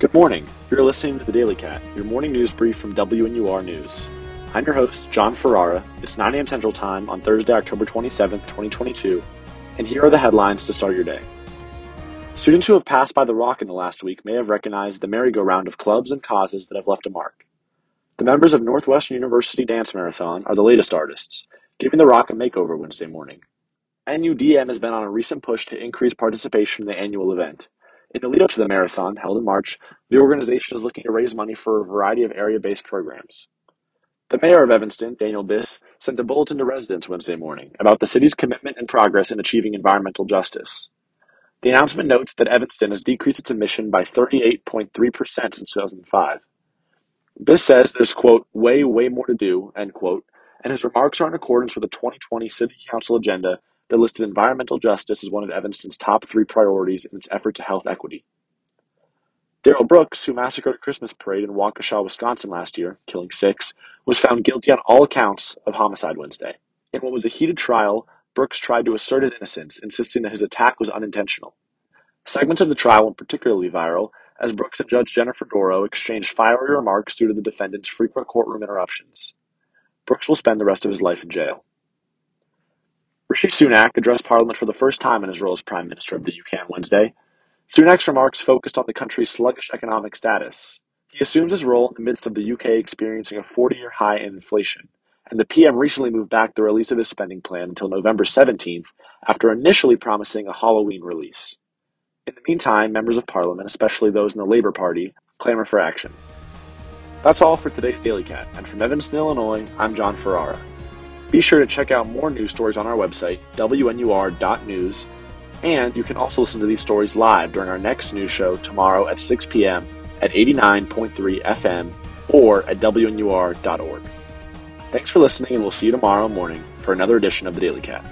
Good morning. You're listening to the Daily Cat, your morning news brief from WNUR News. I'm your host, John Ferrara. It's 9 a.m. Central Time on Thursday, October 27th, 2022, and here are the headlines to start your day. Students who have passed by the Rock in the last week may have recognized the merry-go-round of clubs and causes that have left a mark. The members of Northwestern University Dance Marathon are the latest artists, giving the Rock a makeover Wednesday morning. NUDM has been on a recent push to increase participation in the annual event. In the lead up to the marathon, held in March, the organization is looking to raise money for a variety of area based programs. The mayor of Evanston, Daniel Biss, sent a bulletin to residents Wednesday morning about the city's commitment and progress in achieving environmental justice. The announcement notes that Evanston has decreased its emission by 38.3% since 2005. Biss says there's, quote, way, way more to do, end quote, and his remarks are in accordance with the 2020 City Council agenda that listed environmental justice as one of Evanston's top three priorities in its effort to health equity. Darrell Brooks, who massacred a Christmas parade in Waukesha, Wisconsin last year, killing six, was found guilty on all counts of homicide Wednesday. In what was a heated trial, Brooks tried to assert his innocence, insisting that his attack was unintentional. Segments of the trial went particularly viral as Brooks and Judge Jennifer Dorow exchanged fiery remarks due to the defendant's frequent courtroom interruptions. Brooks will spend the rest of his life in jail. Rishi Sunak addressed Parliament for the first time in his role as Prime Minister of the UK on Wednesday. Sunak's remarks focused on the country's sluggish economic status. He assumes his role in the midst of the UK experiencing a 40 year high in inflation, and the PM recently moved back the release of his spending plan until November 17th after initially promising a Halloween release. In the meantime, members of Parliament, especially those in the Labour Party, clamor for action. That's all for today's Daily Cat, and from Evanston, Illinois, I'm John Ferrara. Be sure to check out more news stories on our website, WNUR.news, and you can also listen to these stories live during our next news show tomorrow at 6 p.m. at 89.3 FM or at WNUR.org. Thanks for listening, and we'll see you tomorrow morning for another edition of the Daily Cat.